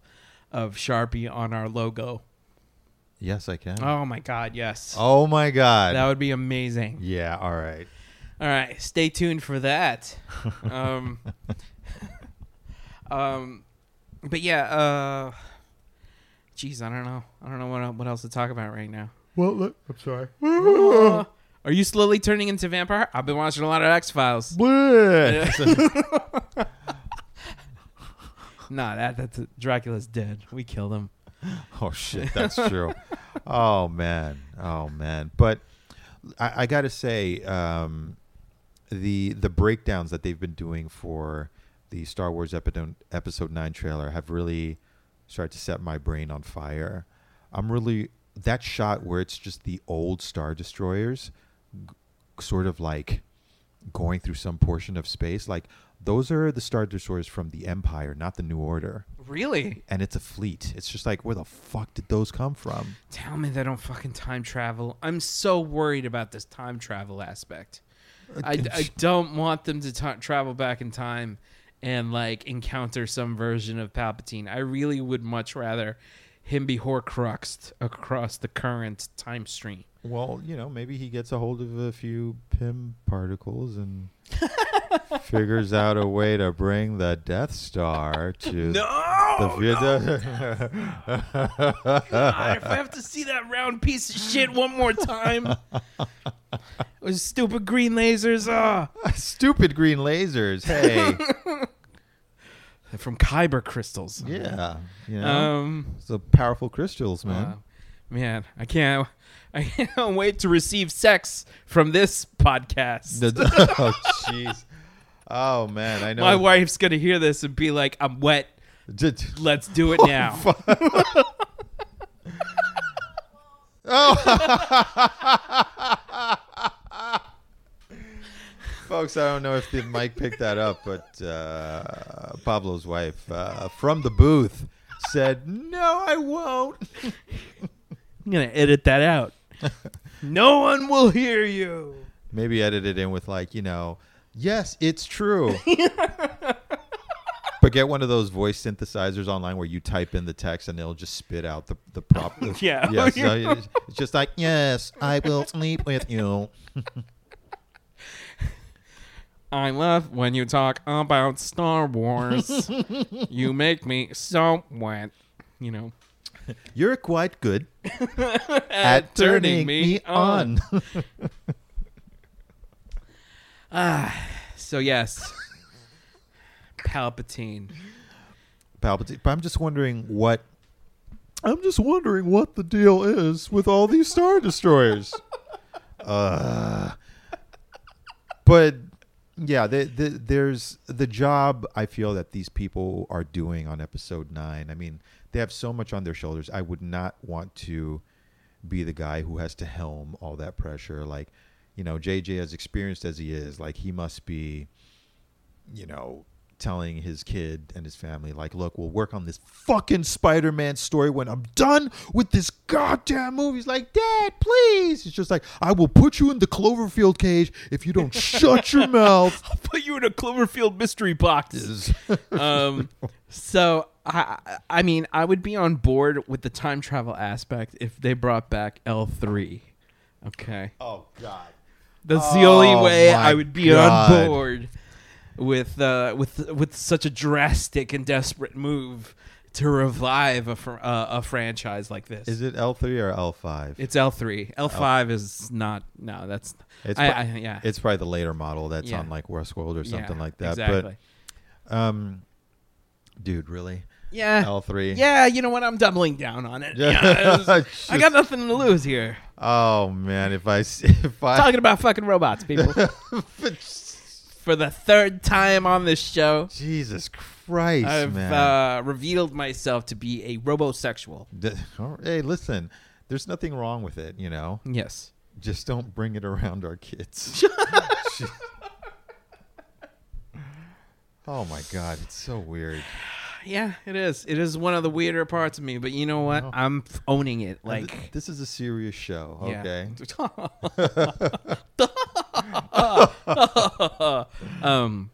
of Sharpie on our logo. yes, I can. Oh my God, yes. Oh my god. That would be amazing. yeah, all right. All right, stay tuned for that. (laughs) um, um, but yeah, uh, geez, I don't know. I don't know what what else to talk about right now. Well, look, I'm sorry. Uh, are you slowly turning into vampire? I've been watching a lot of X Files. (laughs) nah, that that's Dracula's dead. We killed him. (laughs) Oh shit, that's true. oh man, oh man. But I, I got to say, um, the the breakdowns that they've been doing for the Star Wars episode episode nine trailer have really started to set my brain on fire. I'm really that shot where it's just the old star destroyers, g- sort of like going through some portion of space. Like those are the star destroyers from the Empire, not the New Order Really? and it's a fleet. It's just like where the fuck did those come from? Tell me they don't fucking time travel. I'm so worried about this time travel aspect. I, I don't want them to ti travel back in time and like encounter some version of Palpatine. I really would much rather him be Horcruxed across the current time stream. Well, you know, maybe he gets a hold of a few Pym particles and (laughs) figures out a way to bring the Death Star to (laughs) the No! God, if I have to see that round piece of shit one more time. (laughs) Those stupid green lasers. Ah. Stupid green lasers. Hey, They're from Kyber crystals. yeah, you know, Um, so powerful crystals, man. man, I can't. I can't (laughs) wait to receive sex from this podcast. (laughs) oh, jeez. Oh man, I know. My wife's gonna hear this and be like, "I'm wet. D- Let's do it (laughs) now." Folks, I don't know if the mic picked that up, but uh, Pablo's wife uh, from the booth said, "No, I won't." I'm gonna edit that out. no one will hear you. Maybe edit it in with like, you know, yes, it's true. (laughs) but get one of those voice synthesizers online where you type in the text and it'll just spit out the the prop. the- (laughs) Yeah. Yes, so (laughs) it's just like, yes, I will sleep with you. I love when you talk about Star Wars. (laughs) you make me so wet. You know, You're quite good (laughs) at turning me on. (laughs) Ah, so yes, Palpatine. Palpatine. But I'm just wondering what. I'm just wondering what the deal is with all these star destroyers. uh, but yeah, the, the, there's the job I feel that these people are doing on episode nine. I mean, they have so much on their shoulders. I would not want to be the guy who has to helm all that pressure. Like, you know, JJ, as experienced as he is, like he must be you know, telling his kid and his family, like, look, we'll work on this fucking Spider Man story when I'm done with this goddamn movie. He's like, Dad, please. It's just like, I will put you in the Cloverfield cage if you don't shut your (laughs) mouth. I'll put you in a Cloverfield mystery box. (laughs) um, so I, I mean, I would be on board with the time travel aspect if they brought back L three. Okay, oh, God. that's the only Oh, way I would be God. on board with uh, with with such a drastic and desperate move to revive a fr- uh, a franchise like this. Is it L3 or L5? It's L three. L five is not. No, that's. It's, I, pro- I, yeah. it's probably the later model that's Yeah. on like Westworld or something Yeah, like that. Exactly. But, um, dude, really? yeah. L3? Yeah, you know what? I'm doubling down on it. (laughs) Yeah. It's- (laughs) I got nothing to lose here. Oh, man. If I. (laughs) If I Talking about fucking robots, people. For the third time on this show, Jesus Christ, I've man. uh, revealed myself to be a robosexual. D- hey, listen, there's nothing wrong with it, you know. Yes. Just don't bring it around our kids. (laughs) oh my god, it's so weird. yeah, it is. It is one of the weirder parts of me, but you know what? Oh. I'm owning it. And th- Like, this is a serious show. Okay? Yeah. (laughs) (laughs) (laughs) Um,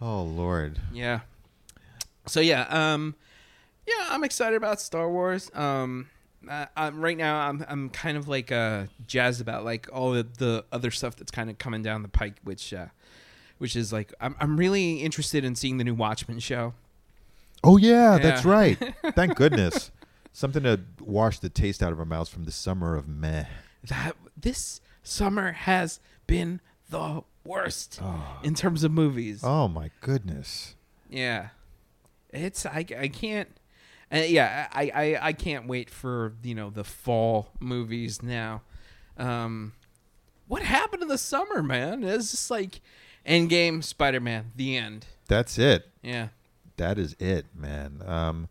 Oh Lord. yeah. So yeah, um, yeah, I'm excited about Star Wars. Um, uh, I'm, right now, I'm I'm kind of like uh jazzed about like all the, the other stuff that's kind of coming down the pike, which uh, which is like I'm I'm really interested in seeing the new Watchmen show. Oh yeah, that's right. (laughs) Thank goodness. Something to wash the taste out of our mouths from the summer of meh. That this summer has been the worst Oh, in terms of movies. oh my goodness. Yeah, it's I I can't. Uh, yeah, I, I I can't wait for you know the fall movies now. Um, what happened in the summer, man? It's just like Endgame, Spider Man, the end. That's it. Yeah, That is it, man. Um,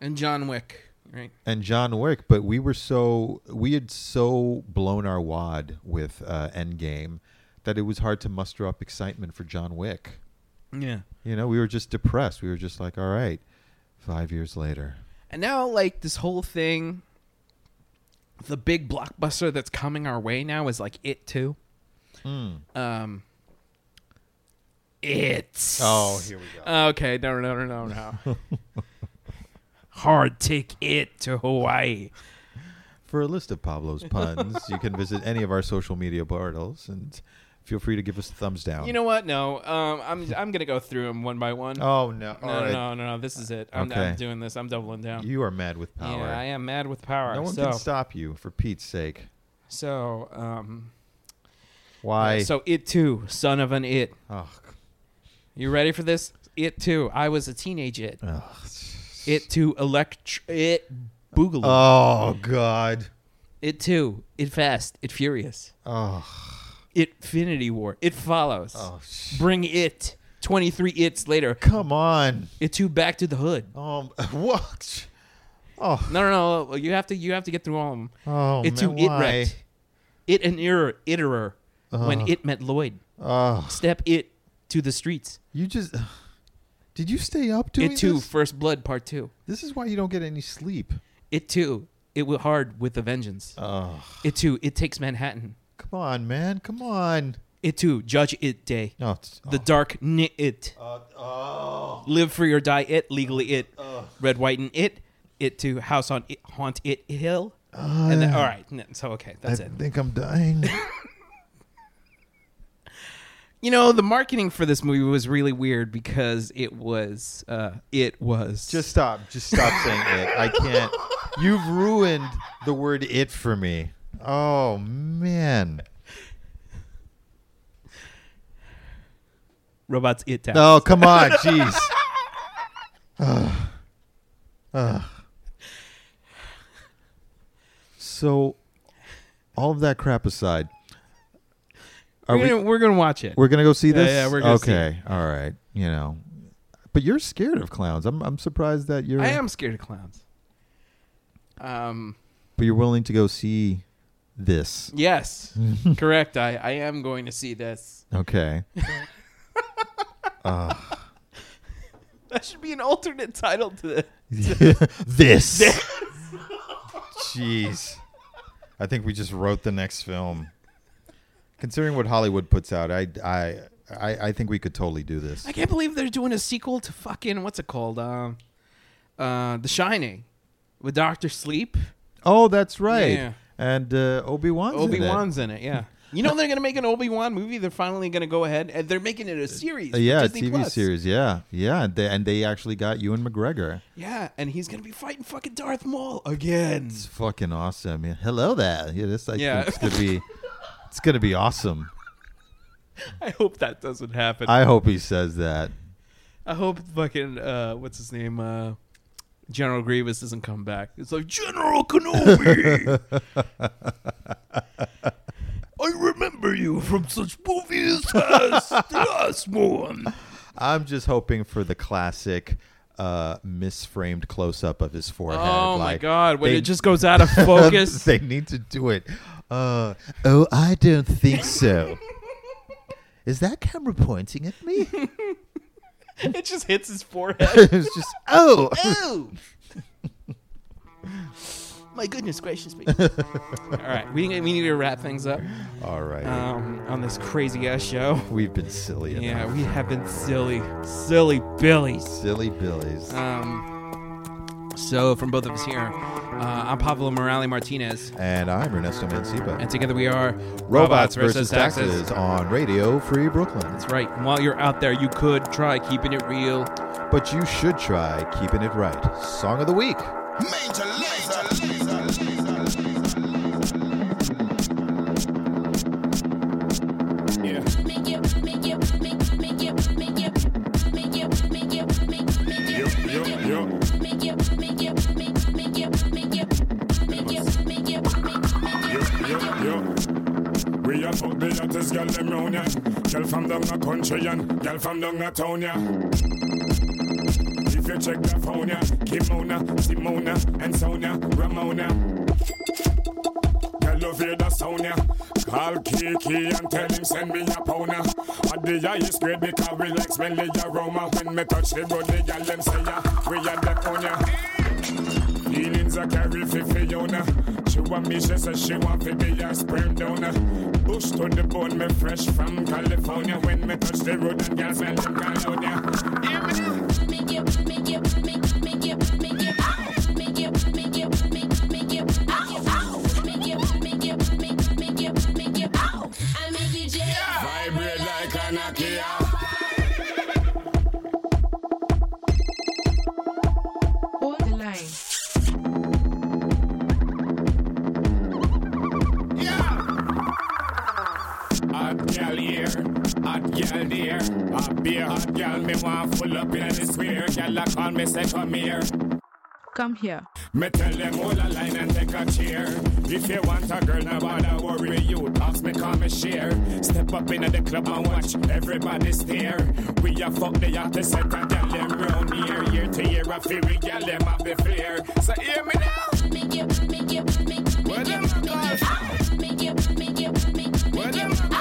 and John Wick, right? and John Wick, but we were so we had so blown our wad with uh, Endgame that it was hard to muster up excitement for John Wick. Yeah. You know, we were just depressed. We were just like, all right, five years later. And now, like this whole thing, the big blockbuster that's coming our way now is like It Too. Mm. Um, it's Oh, here we go. Okay, no, no, no, no, no. (laughs) Hard take ticket to Hawaii. For a list of Pablo's puns, you can visit any of our social media portals and feel free to give us a thumbs down. You know what? No, um, I'm I'm gonna go through them one by one. Oh no! no, All no, right. no, no, no. This is it. I'm, I'm doing this. I'm doubling down. You are mad with power. Yeah, I am mad with power. no one so, can stop you, for Pete's sake. so, um, Why? uh, so it too, son of an it. oh, You ready for this? It too. I was a teenage it. ugh. It to Elect. It boogaloo. Oh God. it too. It fast. It furious. Oh. It Infinity War. It follows. Oh. sh- Bring it. 23 its later. Come on. It too back to the hood. Um. (laughs) What? Oh. No, no, no. You have to you have to get through all of them. Oh. it too it wrecked. It an error iterer when it met Lloyd. Oh. Step it to the streets. You just. Did you stay up doing it too this? first blood part 2. This is why you don't get any sleep. It too it went hard with a vengeance. Oh. It too it takes Manhattan. Come on, man. Come on. It too judge it day. No. It's, The oh. dark knit it. oh. oh. Live free or die it legally it. Red white and it. It too. house on it haunt it hill. Uh, and then, all right, so okay, that's it. I it. think I'm dying. (laughs) You know, the marketing for this movie was really weird because it was, uh, it was Just stop. Just stop saying it. I can't. You've ruined the word it for me. Oh man. robots. It tap. Oh come on, jeez. Ugh. Ugh. so, all of that crap aside, are we're, we? gonna, we're gonna watch it. We're gonna go see Yeah, this. yeah, we're gonna see okay. All right. You know, but you're scared of clowns. I'm. I'm surprised that you're. I am scared of clowns. Um. But you're willing to go see this. Yes. (laughs) correct. I I am going to see this. Okay. (laughs) uh, That should be an alternate title to this. (laughs) this. Jeez. I think we just wrote the next film. Considering what Hollywood puts out, I, I, I, I think we could totally do this. I can't believe they're doing a sequel to fucking what's it called? Um, uh, The Shining, with Doctor Sleep. Oh, that's right. Yeah. And uh, Obi Wan's Obi Wan's in it. Yeah. You know they're gonna make an Obi Wan movie. They're finally gonna go ahead and they're making it a series. Uh, yeah, a Disney TV Plus. series. Yeah, yeah, and they, and they actually got Ewan McGregor. Yeah, and he's gonna be fighting fucking Darth Maul again. It's fucking awesome. Yeah. Hello there. Yeah, this I Yeah. it's gonna be, (laughs) it's gonna be awesome. I hope that doesn't happen. I hope he says that. I hope fucking uh, what's his name? Uh, General Grievous doesn't come back. It's like General Kenobi. (laughs) I remember you from such movies as the last one. I'm just hoping for the classic uh misframed close up of his forehead. Oh my god! When they- it just goes out of (laughs) focus. they need to do it. Uh oh, I don't think so. (laughs) Is that camera pointing at me? (laughs) it just hits his forehead. (laughs) it's just oh. Ew. My goodness gracious me. All right, we, we need to wrap things up All right. um, on this crazy ass show. We've been silly enough. Yeah, we have been silly, silly billies. Silly Billies. Um, so from both of us here, uh, I'm Pablo Morales Martinez, and I'm Ernesto Mancipa. and together we are Robots versus taxes on Radio Free Brooklyn. That's right. And while you're out there, you could try keeping it real. But you should try keeping it right. Song of the week. Major Lazer. Town ya. If you check the phone ya, Kimona, Simona, and Sonia, Ramona. Love hear the sound ya. Call Kiki and tell him send me a pound ya. At the highest grade because we like smelly aroma. When me touch the road, the girl them say ya, we are the on ya. Feelings I carry for Fiona. She want me, she says she want to be a sperm donor. Bush to the bone, me fresh from California. When me touch the road and girls smell them California. Hot gal here, hot gal there. A beer hot gal, me want full up in the sphere. Gal a call me say come here. Come here. Me tell them all a line and take a chair. If you want a girl, no bother worry you. Talks me, come and share. Step up in the club and watch everybody stare. We a fuck the hottest set a gal them round here. Year to year, a feel we gal them have the flair. So hear me now. Where them a go? Where them